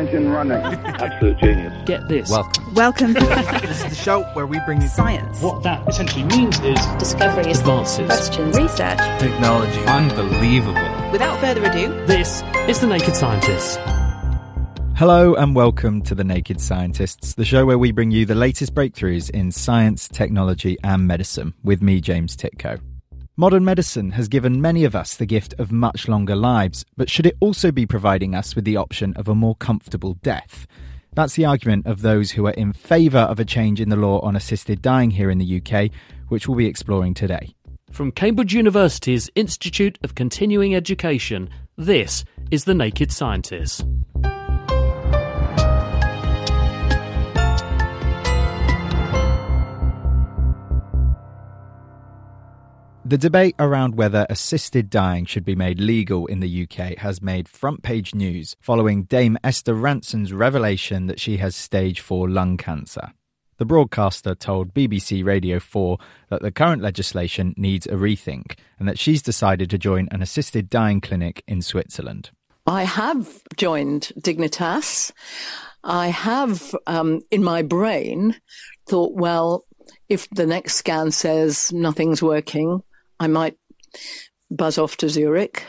engine running. Absolute genius. Get this. Welcome. Welcome. this is the show where we bring you science. What that essentially means is discoveries, advances, questions, research, technology. Unbelievable. Without further ado, this is The Naked Scientists. Hello and welcome to The Naked Scientists, the show where we bring you the latest breakthroughs in science, technology, and medicine with me, James Tytko. Modern medicine has given many of us the gift of much longer lives, but should it also be providing us with the option of a more comfortable death? That's the argument of those who are in favour of a change in the law on assisted dying here in the UK, which we'll be exploring today. From Cambridge University's Institute of Continuing Education, this is The Naked Scientists. The debate around whether assisted dying should be made legal in the UK has made front page news following Dame Esther Rantzen's revelation that she has stage 4 lung cancer. The broadcaster told BBC Radio 4 that the current legislation needs a rethink and that she's decided to join an assisted dying clinic in Switzerland. I have joined Dignitas. I have, um, in my brain, thought, well, if the next scan says nothing's working, I might buzz off to Zurich.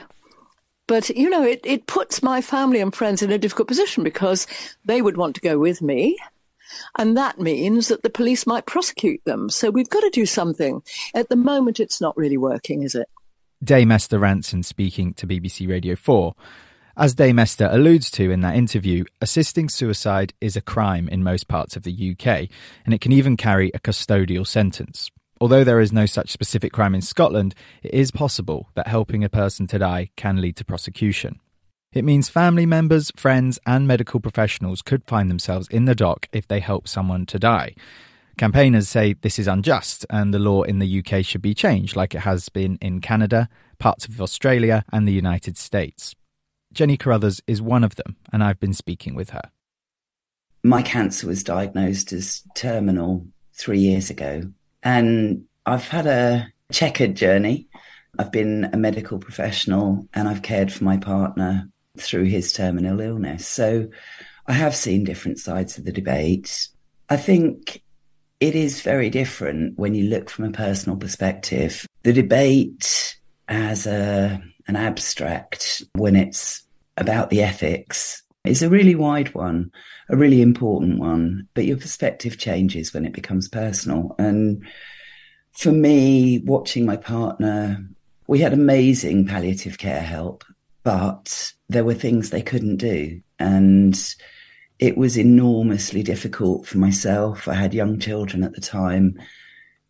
But, you know, it, it puts my family and friends in a difficult position because they would want to go with me. And that means that the police might prosecute them. So we've got to do something. At the moment, it's not really working, is it? Dame Esther Rantzen speaking to BBC Radio 4. As Dame Esther alludes to in that interview, assisting suicide is a crime in most parts of the UK, and it can even carry a custodial sentence. Although there is no such specific crime in Scotland, it is possible that helping a person to die can lead to prosecution. It means family members, friends, and medical professionals could find themselves in the dock if they help someone to die. Campaigners say this is unjust and the law in the UK should be changed, like it has been in Canada, parts of Australia, and the United States. Jenny Carruthers is one of them, and I've been speaking with her. My cancer was diagnosed as terminal three years ago, and I've had a checkered journey. I've been a medical professional and I've cared for my partner through his terminal illness. So I have seen different sides of the debate. I think it is very different when you look from a personal perspective. The debate as a an abstract when it's about the ethics is a really wide one, a really important one, but your perspective changes when it becomes personal. And for me, watching my partner, we had amazing palliative care help, but there were things they couldn't do. And it was enormously difficult for myself. I had young children at the time.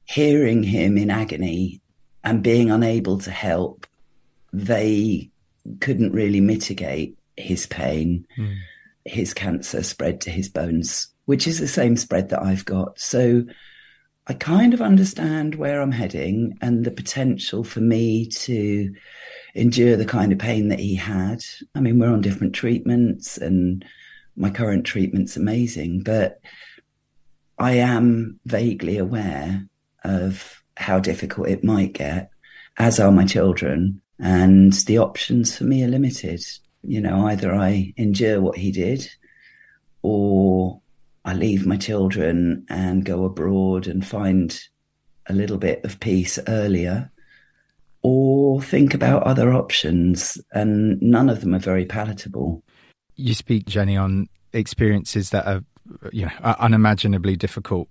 Hearing him in agony and being unable to help, they couldn't really mitigate his pain. Mm. His cancer spread to his bones, which is the same spread that I've got. So I kind of understand where I'm heading and the potential for me to endure the kind of pain that he had. I mean, we're on different treatments and my current treatment's amazing, but I am vaguely aware of how difficult it might get, as are my children. And the options for me are limited you know, either I endure what he did or I leave my children and go abroad and find a little bit of peace earlier or think about other options. And none of them are very palatable. You speak, Jenny, on experiences that are, you know, unimaginably difficult.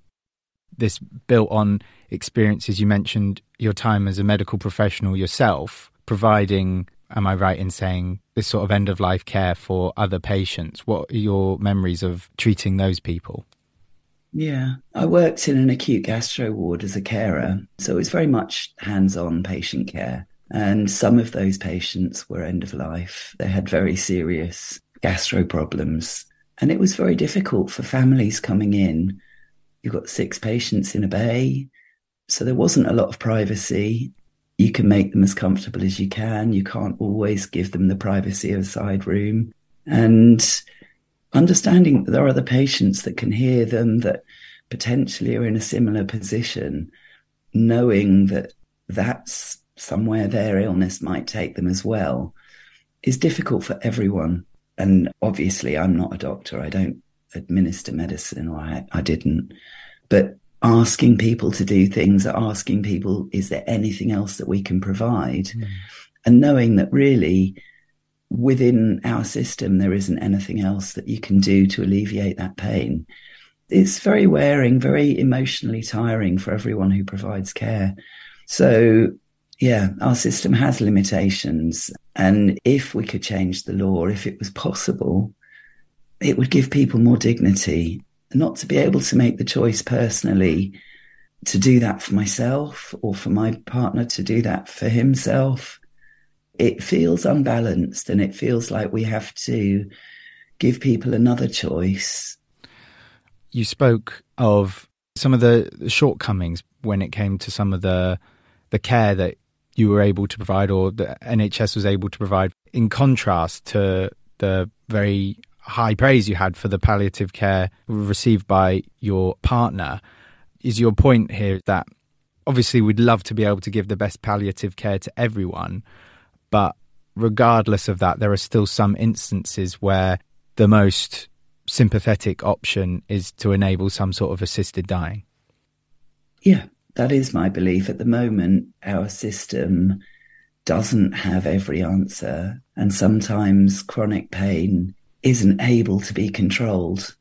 This built on experiences. You mentioned your time as a medical professional yourself, providing am I right in saying this sort of end of life care for other patients? What are your memories of treating those people? Yeah, I worked in an acute gastro ward as a carer, so it was very much hands on patient care. And some of those patients were end of life. They had very serious gastro problems. And it was very difficult for families coming in. You've got six patients in a bay. So there wasn't a lot of privacy you can make them as comfortable as you can. You can't always give them the privacy of a side room. And understanding that there are other patients that can hear them that potentially are in a similar position, knowing that that's somewhere their illness might take them as well, is difficult for everyone. And obviously, I'm not a doctor. I don't administer medicine, or I, I didn't. But asking people to do things, asking people, is there anything else that we can provide? Mm. And knowing that really within our system, there isn't anything else that you can do to alleviate that pain. It's very wearing, very emotionally tiring for everyone who provides care. So, yeah, our system has limitations. And if we could change the law, if it was possible, it would give people more dignity, not to be able to make the choice personally to do that for myself or for my partner to do that for himself it feels unbalanced and it feels like we have to give people another choice. You spoke of some of the shortcomings when it came to some of the the care that you were able to provide or the NHS was able to provide in contrast to the very high praise you had for the palliative care received by your partner is your point here that obviously we'd love to be able to give the best palliative care to everyone but regardless of that, there are still some instances where the most sympathetic option is to enable some sort of assisted dying. Yeah, that is my belief. At the moment, our system doesn't have every answer, and sometimes chronic pain isn't able to be controlled.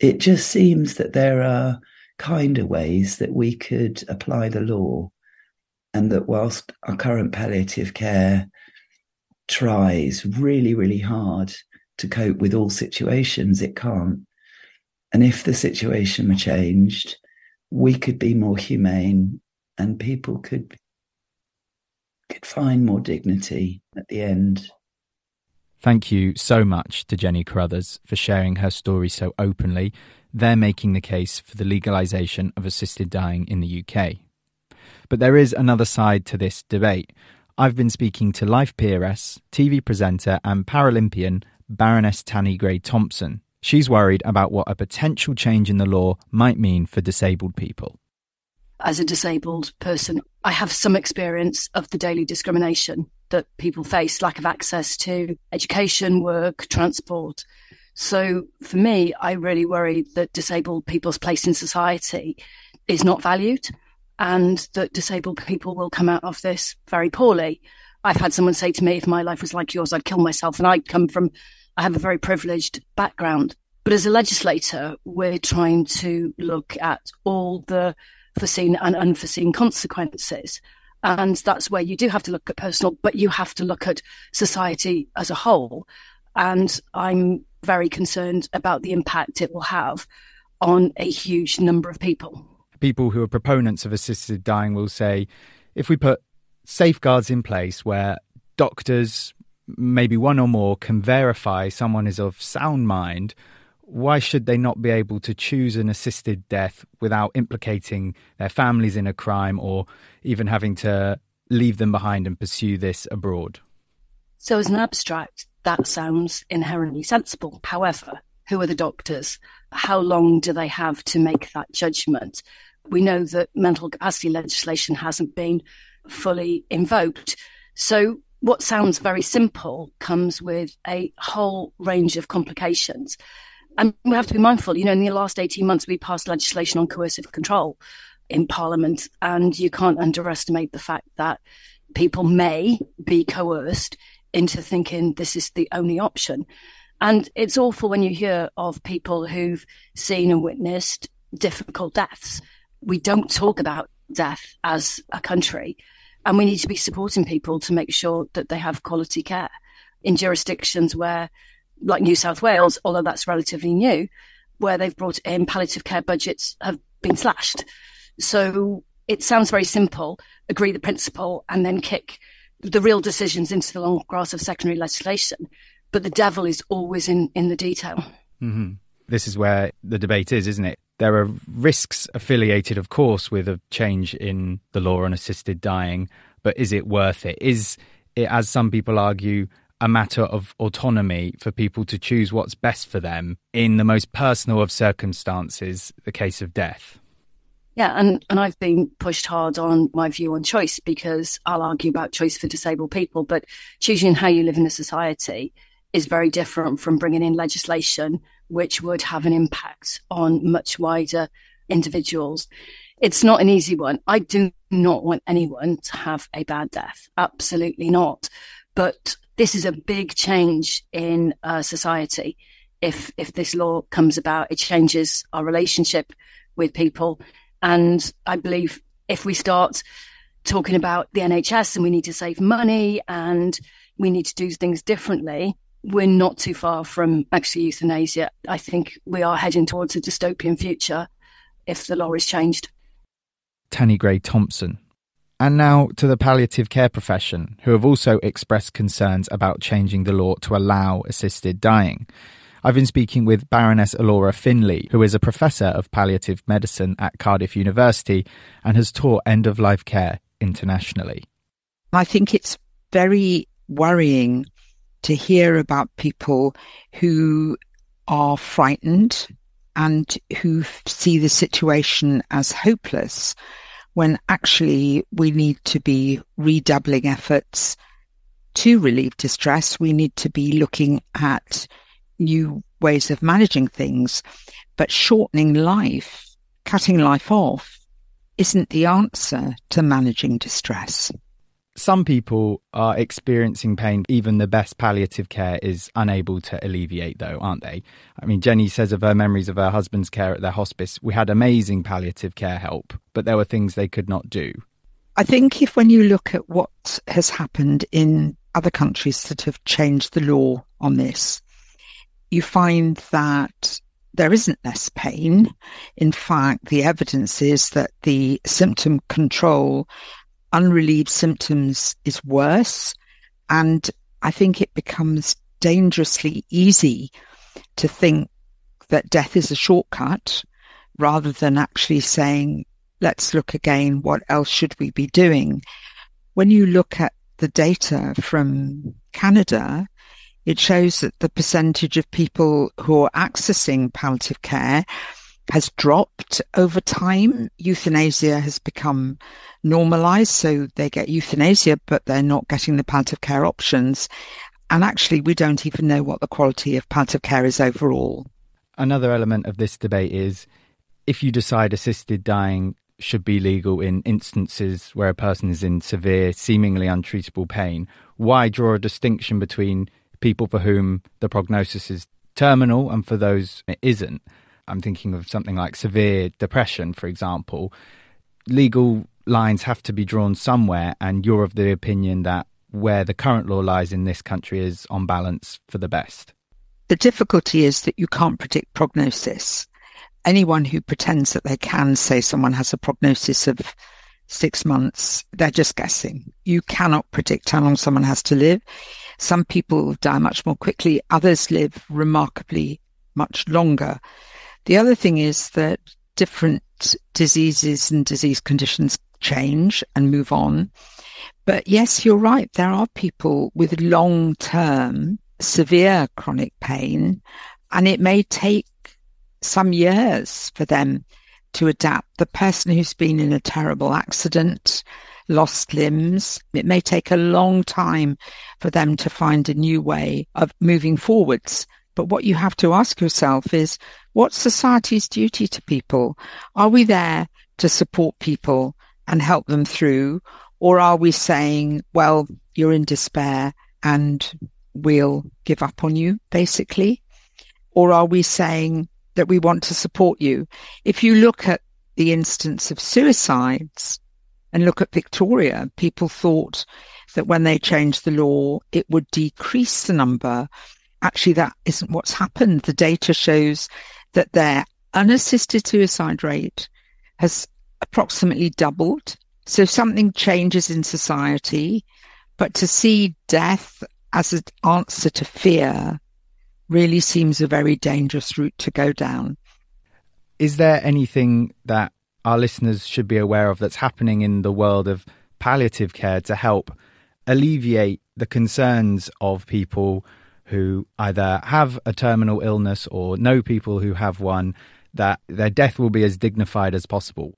It just seems that there are kinder ways that we could apply the law, and that whilst our current palliative care tries really, really hard to cope with all situations, it can't. And if the situation were changed, we could be more humane and people could could find more dignity at the end. Thank you so much to Jenny Carruthers for sharing her story so openly. They're making the case for the legalisation of assisted dying in the UK. But there is another side to this debate. I've been speaking to life peeress, TV presenter, and Paralympian Baroness Tanni Grey Thompson. She's worried about what a potential change in the law might mean for disabled people. As a disabled person, I have some experience of the daily discrimination that people face lack of access to education, work, transport. So for me, I really worry that disabled people's place in society is not valued and that disabled people will come out of this very poorly. I've had someone say to me, if my life was like yours, I'd kill myself. And I come from, I have a very privileged background. But as a legislator, we're trying to look at all the foreseen and unforeseen consequences. And that's where you do have to look at personal, but you have to look at society as a whole. And I'm very concerned about the impact it will have on a huge number of people people who are proponents of assisted dying will say if we put safeguards in place where doctors, maybe one or more, can verify someone is of sound mind, why should they not be able to choose an assisted death without implicating their families in a crime or even having to leave them behind and pursue this abroad? So, as an abstract, that sounds inherently sensible. However, who are the doctors? How long do they have to make that judgment? we know that mental capacity legislation hasn't been fully invoked. So what sounds very simple comes with a whole range of complications. And we have to be mindful, you know, in the last 18 months, we passed legislation on coercive control in Parliament, and you can't underestimate the fact that people may be coerced into thinking this is the only option. And it's awful when you hear of people who've seen and witnessed difficult deaths we don't talk about death as a country. And we need to be supporting people to make sure that they have quality care in jurisdictions where, like New South Wales, although that's relatively new, where they've brought in palliative care budgets have been slashed. So it sounds very simple agree the principle and then kick the real decisions into the long grass of secondary legislation. But the devil is always in, in the detail. Mm-hmm. This is where the debate is, isn't it? There are risks affiliated, of course, with a change in the law on assisted dying, but is it worth it? Is it, as some people argue, a matter of autonomy for people to choose what's best for them in the most personal of circumstances, the case of death? Yeah, and, and I've been pushed hard on my view on choice because I'll argue about choice for disabled people, but choosing how you live in a society is very different from bringing in legislation which would have an impact on much wider individuals. It's not an easy one. I do not want anyone to have a bad death. Absolutely not. But this is a big change in uh, society. If if this law comes about, it changes our relationship with people. And I believe if we start talking about the NHS and we need to save money and we need to do things differently, we're not too far from actually euthanasia. I think we are heading towards a dystopian future if the law is changed. Tanni Grey Thompson. And now to the palliative care profession, who have also expressed concerns about changing the law to allow assisted dying. I've been speaking with Baroness Ilora Finlay, who is a professor of palliative medicine at Cardiff University and has taught end of life care internationally. I think it's very worrying to hear about people who are frightened and who see the situation as hopeless when actually we need to be redoubling efforts to relieve distress. We need to be looking at new ways of managing things, but shortening life, cutting life off isn't the answer to managing distress. Some people are experiencing pain. Even the best palliative care is unable to alleviate, though, aren't they? I mean, Jenny says of her memories of her husband's care at their hospice, we had amazing palliative care help, but there were things they could not do. I think if when you look at what has happened in other countries that have changed the law on this, you find that there isn't less pain. In fact, the evidence is that the symptom control unrelieved symptoms is worse. And I think it becomes dangerously easy to think that death is a shortcut rather than actually saying, let's look again, what else should we be doing? When you look at the data from Canada, it shows that the percentage of people who are accessing palliative care has dropped over time. Euthanasia has become normalized. So they get euthanasia, but they're not getting the palliative care options. And actually, we don't even know what the quality of palliative care is overall. Another element of this debate is if you decide assisted dying should be legal in instances where a person is in severe, seemingly untreatable pain, why draw a distinction between people for whom the prognosis is terminal and for those it isn't? I'm thinking of something like severe depression, for example. Legal lines have to be drawn somewhere, and you're of the opinion that where the current law lies in this country is on balance for the best. The difficulty is that you can't predict prognosis. Anyone who pretends that they can say someone has a prognosis of six months, they're just guessing. You cannot predict how long someone has to live. Some people die much more quickly, others live remarkably much longer. The other thing is that different diseases and disease conditions change and move on. But yes, you're right. There are people with long term severe chronic pain, and it may take some years for them to adapt. The person who's been in a terrible accident, lost limbs, it may take a long time for them to find a new way of moving forwards. But what you have to ask yourself is what's society's duty to people? Are we there to support people and help them through? Or are we saying, well, you're in despair and we'll give up on you, basically? Or are we saying that we want to support you? If you look at the instance of suicides and look at Victoria, people thought that when they changed the law, it would decrease the number. Actually, that isn't what's happened. The data shows that their unassisted suicide rate has approximately doubled. So something changes in society, but to see death as an answer to fear really seems a very dangerous route to go down. Is there anything that our listeners should be aware of that's happening in the world of palliative care to help alleviate the concerns of people who either have a terminal illness or know people who have one, that their death will be as dignified as possible?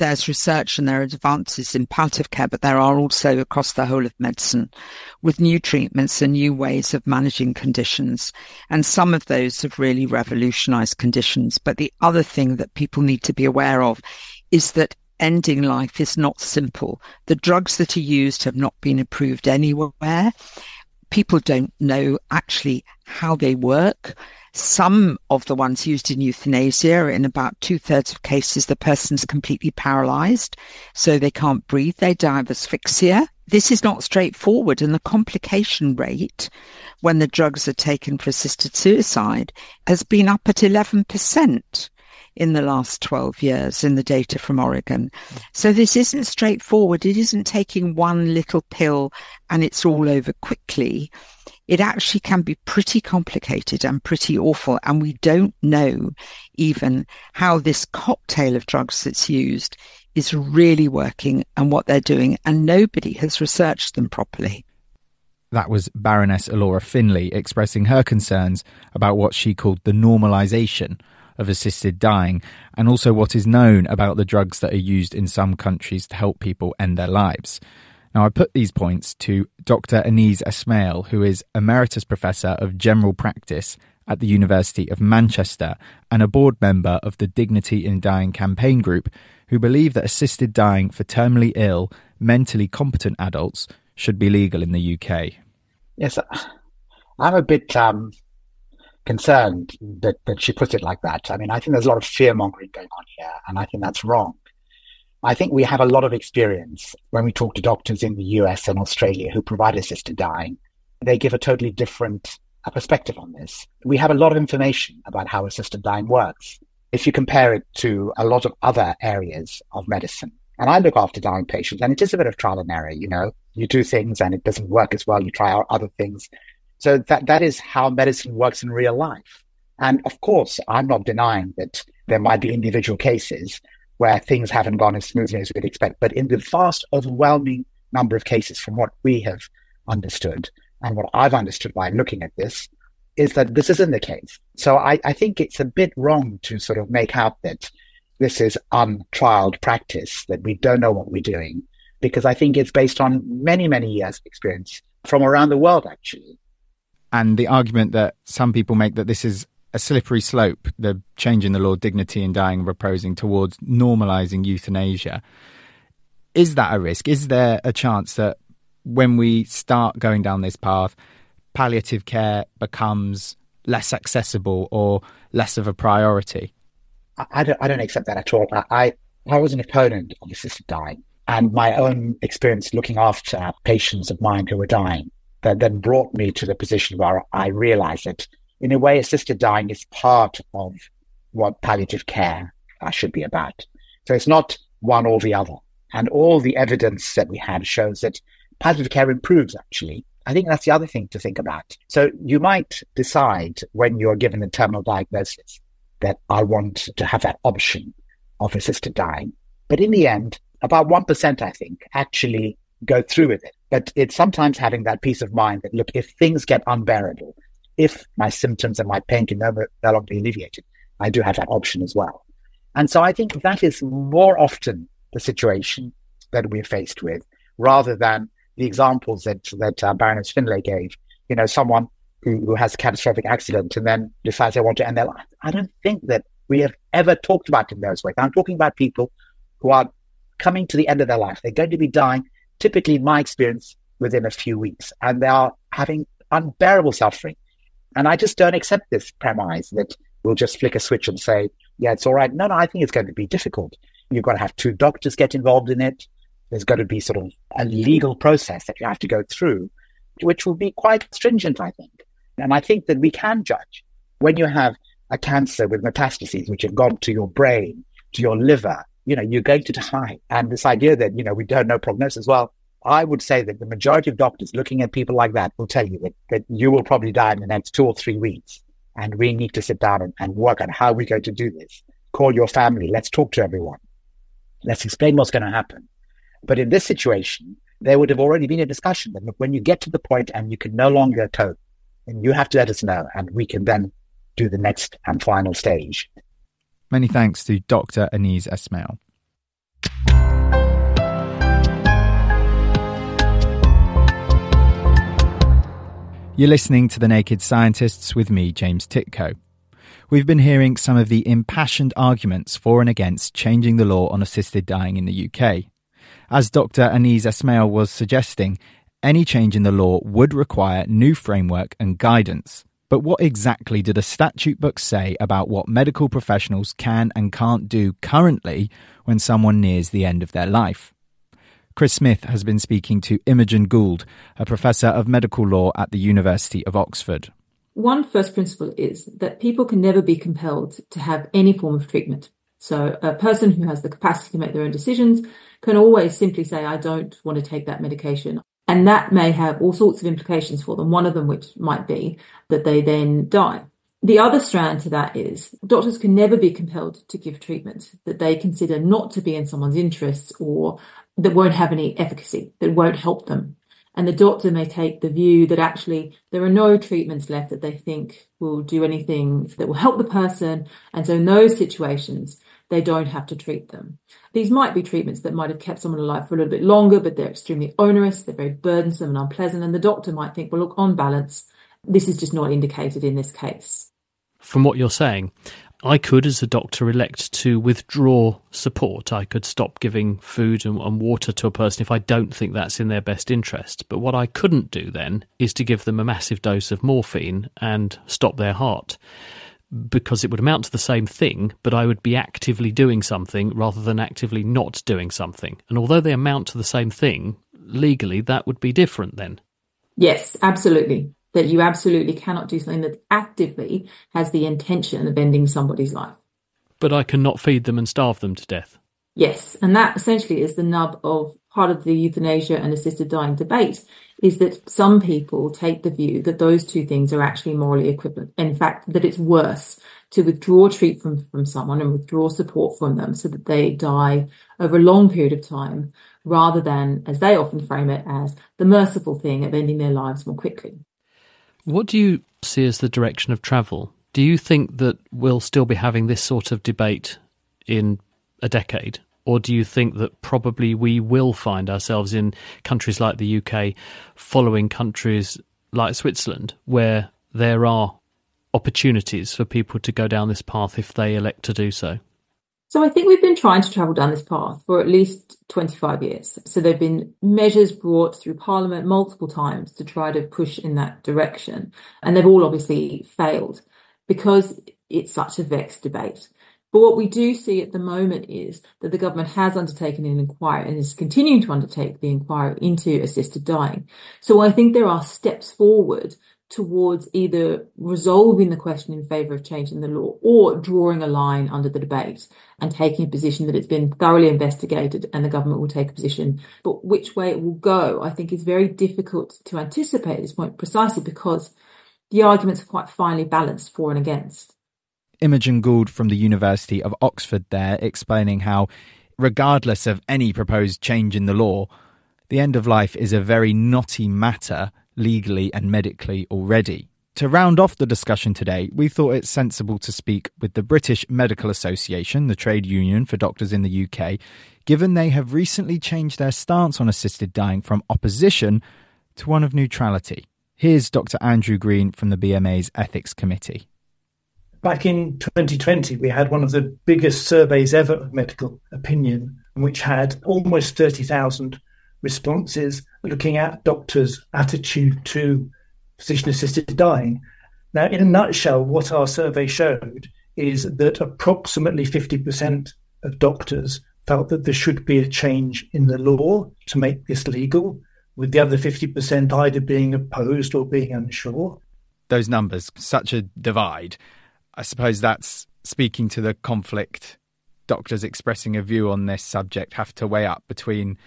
There's research and there are advances in palliative care, but there are also across the whole of medicine with new treatments and new ways of managing conditions. And some of those have really revolutionized conditions. But the other thing that people need to be aware of is that ending life is not simple. The drugs that are used have not been approved anywhere. People don't know actually how they work. Some of the ones used in euthanasia, in about two thirds of cases, the person's completely paralyzed, so they can't breathe. They die of asphyxia. This is not straightforward, and the complication rate when the drugs are taken for assisted suicide has been up at 11% in the last 12 years in the data from Oregon. So this isn't straightforward. It isn't taking one little pill and it's all over quickly it actually can be pretty complicated and pretty awful. And we don't know even how this cocktail of drugs that's used is really working and what they're doing. And nobody has researched them properly. That was Baroness Ilora Finlay expressing her concerns about what she called the normalisation of assisted dying and also what is known about the drugs that are used in some countries to help people end their lives. Now, I put these points to Dr. Aneez Esmail, who is Emeritus Professor of General Practice at the University of Manchester and a board member of the Dignity in Dying campaign group, who believe that assisted dying for terminally ill, mentally competent adults should be legal in the UK. Yes, I'm a bit um, concerned that, that she puts it like that. I mean, I think there's a lot of fear mongering going on here, and I think that's wrong. I think we have a lot of experience when we talk to doctors in the US and Australia who provide assisted dying. They give a totally different uh, perspective on this. We have a lot of information about how assisted dying works. If you compare it to a lot of other areas of medicine, and I look after dying patients, and it is a bit of trial and error, you know, you do things and it doesn't work as well, you try out other things. So that, that is how medicine works in real life. And of course, I'm not denying that there might be individual cases where things haven't gone as smoothly as we'd expect. But in the vast, overwhelming number of cases, from what we have understood and what I've understood by looking at this, is that this isn't the case. So I, I think it's a bit wrong to sort of make out that this is untrialed practice, that we don't know what we're doing, because I think it's based on many, many years of experience from around the world, actually. And the argument that some people make that this is a slippery slope, the change in the law, dignity in dying, proposing towards normalising euthanasia. Is that a risk? Is there a chance that when we start going down this path, palliative care becomes less accessible or less of a priority? I don't, I don't accept that at all. I, I was an opponent of assisted dying, and my own experience looking after patients of mine who were dying that then brought me to the position where I realized that in a way, assisted dying is part of what palliative care should be about. So it's not one or the other. And all the evidence that we had shows that palliative care improves, actually. I think that's the other thing to think about. So you might decide when you're given a terminal diagnosis that I want to have that option of assisted dying. But in the end, about 1%, I think, actually go through with it. But it's sometimes having that peace of mind that, look, if things get unbearable, if my symptoms and my pain can never no longer be alleviated, I do have that option as well. And so I think that is more often the situation that we're faced with, rather than the examples that that uh, Baroness Finlay gave. You know, someone who, who has a catastrophic accident and then decides they want to end their life. I don't think that we have ever talked about it in those ways. I'm talking about people who are coming to the end of their life. They're going to be dying, typically, in my experience, within a few weeks, and they are having unbearable suffering. And I just don't accept this premise that we'll just flick a switch and say, yeah, it's all right. No, no, I think it's going to be difficult. You've got to have two doctors get involved in it. There's got to be sort of a legal process that you have to go through, which will be quite stringent, I think. And I think that we can judge when you have a cancer with metastases, which have gone to your brain, to your liver, you know, you're going to die. And this idea that, you know, we don't know prognosis, well, I would say that the majority of doctors looking at people like that will tell you that, that you will probably die in the next two or three weeks. And we need to sit down and, and work on how we're going to do this. Call your family. Let's talk to everyone. Let's explain what's going to happen. But in this situation, there would have already been a discussion that look, when you get to the point and you can no longer cope, then you have to let us know and we can then do the next and final stage. Many thanks to Dr. Aneez Esmail. You're listening to The Naked Scientists with me, James Tytko. We've been hearing some of the impassioned arguments for and against changing the law on assisted dying in the UK. As Dr. Aneez Esmail was suggesting, any change in the law would require new framework and guidance. But what exactly do the statute books say about what medical professionals can and can't do currently when someone nears the end of their life? Chris Smith has been speaking to Imogen Goold, a professor of medical law at the University of Oxford. One first principle is that people can never be compelled to have any form of treatment. So a person who has the capacity to make their own decisions can always simply say, I don't want to take that medication. And that may have all sorts of implications for them. One of them, which might be that they then die. The other strand to that is doctors can never be compelled to give treatment that they consider not to be in someone's interests or that won't have any efficacy, that won't help them. And the doctor may take the view that actually there are no treatments left that they think will do anything that will help the person. And so in those situations, they don't have to treat them. These might be treatments that might have kept someone alive for a little bit longer, but they're extremely onerous, they're very burdensome and unpleasant. And the doctor might think, well, look, on balance, this is just not indicated in this case. From what you're saying, I could, as a doctor, elect to withdraw support. I could stop giving food and, and, water to a person if I don't think that's in their best interest. But what I couldn't do then is to give them a massive dose of morphine and stop their heart. Because it would amount to the same thing, but I would be actively doing something rather than actively not doing something. And although they amount to the same thing, legally that would be different then. Yes, absolutely that you absolutely cannot do something that actively has the intention of ending somebody's life. But I cannot feed them and starve them to death. Yes, and that essentially is the nub of part of the euthanasia and assisted dying debate is that some people take the view that those two things are actually morally equivalent. In fact, that it's worse to withdraw treatment from someone and withdraw support from them so that they die over a long period of time rather than, as they often frame it, as the merciful thing of ending their lives more quickly. What do you see as the direction of travel? Do you think that we'll still be having this sort of debate in a decade? Or do you think that probably we will find ourselves in countries like the UK following countries like Switzerland, where there are opportunities for people to go down this path if they elect to do so? So I think we've been trying to travel down this path for at least 25 years. So there have been measures brought through Parliament multiple times to try to push in that direction. And they've all obviously failed because it's such a vexed debate. But what we do see at the moment is that the government has undertaken an inquiry and is continuing to undertake the inquiry into assisted dying. So I think there are steps forward towards either resolving the question in favour of changing the law or drawing a line under the debate and taking a position that it's been thoroughly investigated and the government will take a position. But which way it will go, I think is very difficult to anticipate at this point precisely because the arguments are quite finely balanced for and against. Imogen Goold from the University of Oxford there explaining how regardless of any proposed change in the law, the end of life is a very knotty matter legally and medically already. To round off the discussion today, we thought it sensible to speak with the British Medical Association, the trade union for doctors in the UK, given they have recently changed their stance on assisted dying from opposition to one of neutrality. Here's Dr. Andrew Green from the BMA's Ethics Committee. Back in 2020, we had one of the biggest surveys ever of medical opinion, which had almost 30,000 responses looking at doctors' attitude to physician assisted dying. Now, in a nutshell, what our survey showed is that approximately 50% of doctors felt that there should be a change in the law to make this legal, with the other 50% either being opposed or being unsure. Those numbers, such a divide. I suppose that's speaking to the conflict doctors expressing a view on this subject have to weigh up between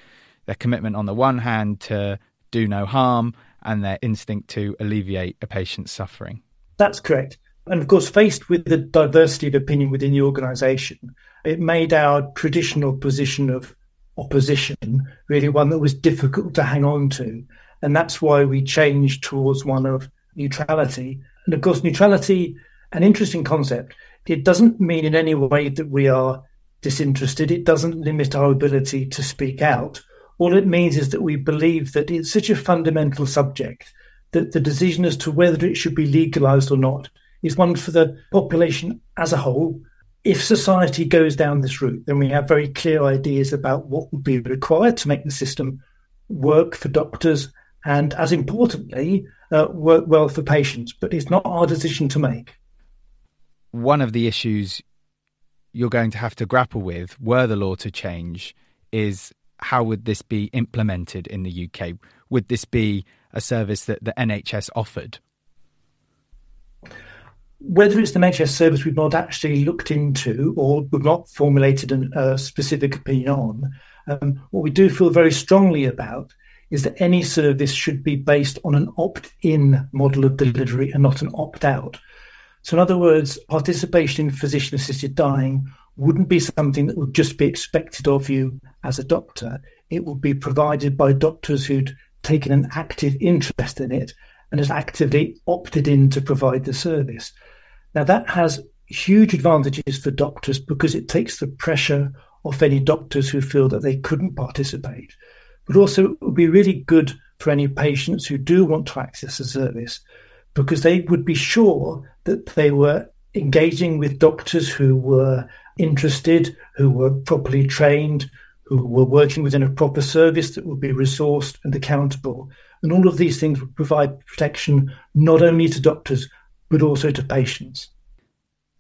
their commitment on the one hand to do no harm and their instinct to alleviate a patient's suffering. That's correct. And of course, faced with the diversity of opinion within the organisation, it made our traditional position of opposition really one that was difficult to hang on to. And that's why we changed towards one of neutrality. And of course, neutrality, an interesting concept. It doesn't mean in any way that we are disinterested. It doesn't limit our ability to speak out. All it means is that we believe that it's such a fundamental subject that the decision as to whether it should be legalized or not is one for the population as a whole. If society goes down this route, then we have very clear ideas about what would be required to make the system work for doctors and, as importantly, uh, work well for patients. But it's not our decision to make. One of the issues you're going to have to grapple with, were the law to change, is how would this be implemented in the UK? Would this be a service that the NHS offered? Whether it's the NHS service we've not actually looked into or we've not formulated a specific opinion on, um, what we do feel very strongly about is that any service should be based on an opt in model of delivery and not an opt out. So, in other words, participation in physician assisted dying wouldn't be something that would just be expected of you as a doctor. It would be provided by doctors who'd taken an active interest in it and has actively opted in to provide the service. Now, that has huge advantages for doctors because it takes the pressure off any doctors who feel that they couldn't participate. But also, it would be really good for any patients who do want to access the service because they would be sure that they were engaging with doctors who were interested, who were properly trained, who were working within a proper service that would be resourced and accountable. And all of these things would provide protection not only to doctors, but also to patients.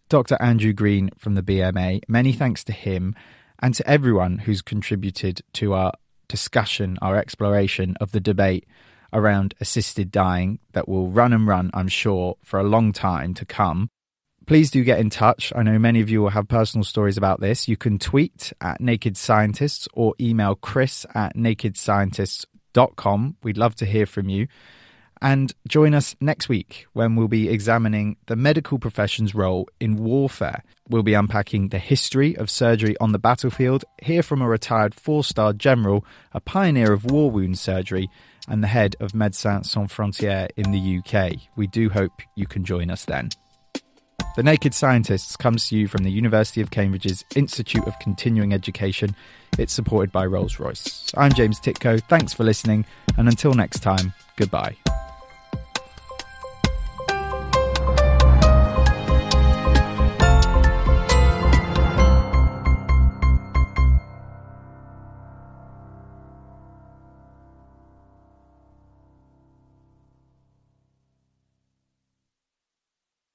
Dr. Andrew Green from the BMA, many thanks to him and to everyone who's contributed to our discussion, our exploration of the debate around assisted dying that will run and run, I'm sure, for a long time to come. Please do get in touch. I know many of you will have personal stories about this. You can tweet at Naked Scientists or email chris at nakedscientists.com. We'd love to hear from you. And join us next week when we'll be examining the medical profession's role in warfare. We'll be unpacking the history of surgery on the battlefield, hear from a retired four star general, a pioneer of war wound surgery, and the head of Médecins Sans Frontières in the UK. We do hope you can join us then. The Naked Scientists comes to you from the University of Cambridge's Institute of Continuing Education. It's supported by Rolls Royce. I'm James Tytko. Thanks for listening, and until next time, goodbye.